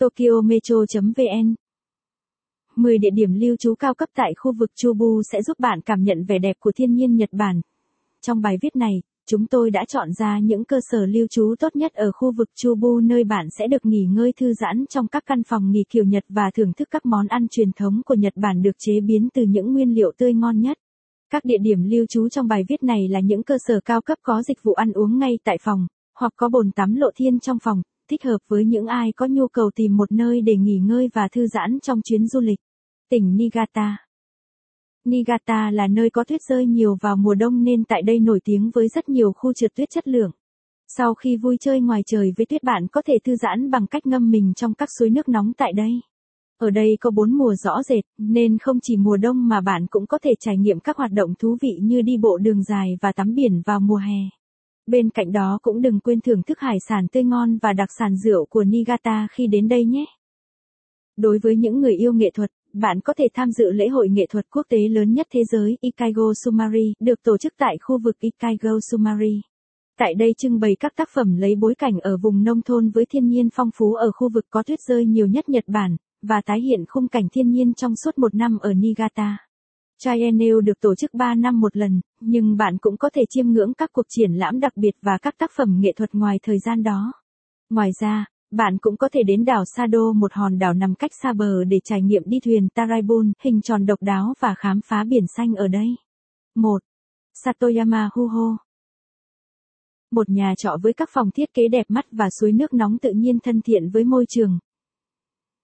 tokyometro.vn 10 địa điểm lưu trú cao cấp tại khu vực Chubu sẽ giúp bạn cảm nhận vẻ đẹp của thiên nhiên Nhật Bản. Trong bài viết này, chúng tôi đã chọn ra những cơ sở lưu trú tốt nhất ở khu vực Chubu nơi bạn sẽ được nghỉ ngơi thư giãn trong các căn phòng nghỉ kiểu Nhật và thưởng thức các món ăn truyền thống của Nhật Bản được chế biến từ những nguyên liệu tươi ngon nhất. Các địa điểm lưu trú trong bài viết này là những cơ sở cao cấp có dịch vụ ăn uống ngay tại phòng, hoặc có bồn tắm lộ thiên trong phòng, thích hợp với những ai có nhu cầu tìm một nơi để nghỉ ngơi và thư giãn trong chuyến du lịch. Tỉnh Niigata Niigata là nơi có tuyết rơi nhiều vào mùa đông nên tại đây nổi tiếng với rất nhiều khu trượt tuyết chất lượng. Sau khi vui chơi ngoài trời với tuyết bạn có thể thư giãn bằng cách ngâm mình trong các suối nước nóng tại đây. Ở đây có bốn mùa rõ rệt, nên không chỉ mùa đông mà bạn cũng có thể trải nghiệm các hoạt động thú vị như đi bộ đường dài và tắm biển vào mùa hè. Bên cạnh đó cũng đừng quên thưởng thức hải sản tươi ngon và đặc sản rượu của Niigata khi đến đây nhé. Đối với những người yêu nghệ thuật, bạn có thể tham dự lễ hội nghệ thuật quốc tế lớn nhất thế giới Ikaigo Sumari, được tổ chức tại khu vực Ikaigo Sumari. Tại đây trưng bày các tác phẩm lấy bối cảnh ở vùng nông thôn với thiên nhiên phong phú ở khu vực có tuyết rơi nhiều nhất Nhật Bản, và tái hiện khung cảnh thiên nhiên trong suốt một năm ở Niigata. Triennial được tổ chức 3 năm một lần, nhưng bạn cũng có thể chiêm ngưỡng các cuộc triển lãm đặc biệt và các tác phẩm nghệ thuật ngoài thời gian đó. Ngoài ra, bạn cũng có thể đến đảo Sado một hòn đảo nằm cách xa bờ để trải nghiệm đi thuyền Taraibun hình tròn độc đáo và khám phá biển xanh ở đây. 1. Satoyama Huho Một nhà trọ với các phòng thiết kế đẹp mắt và suối nước nóng tự nhiên thân thiện với môi trường.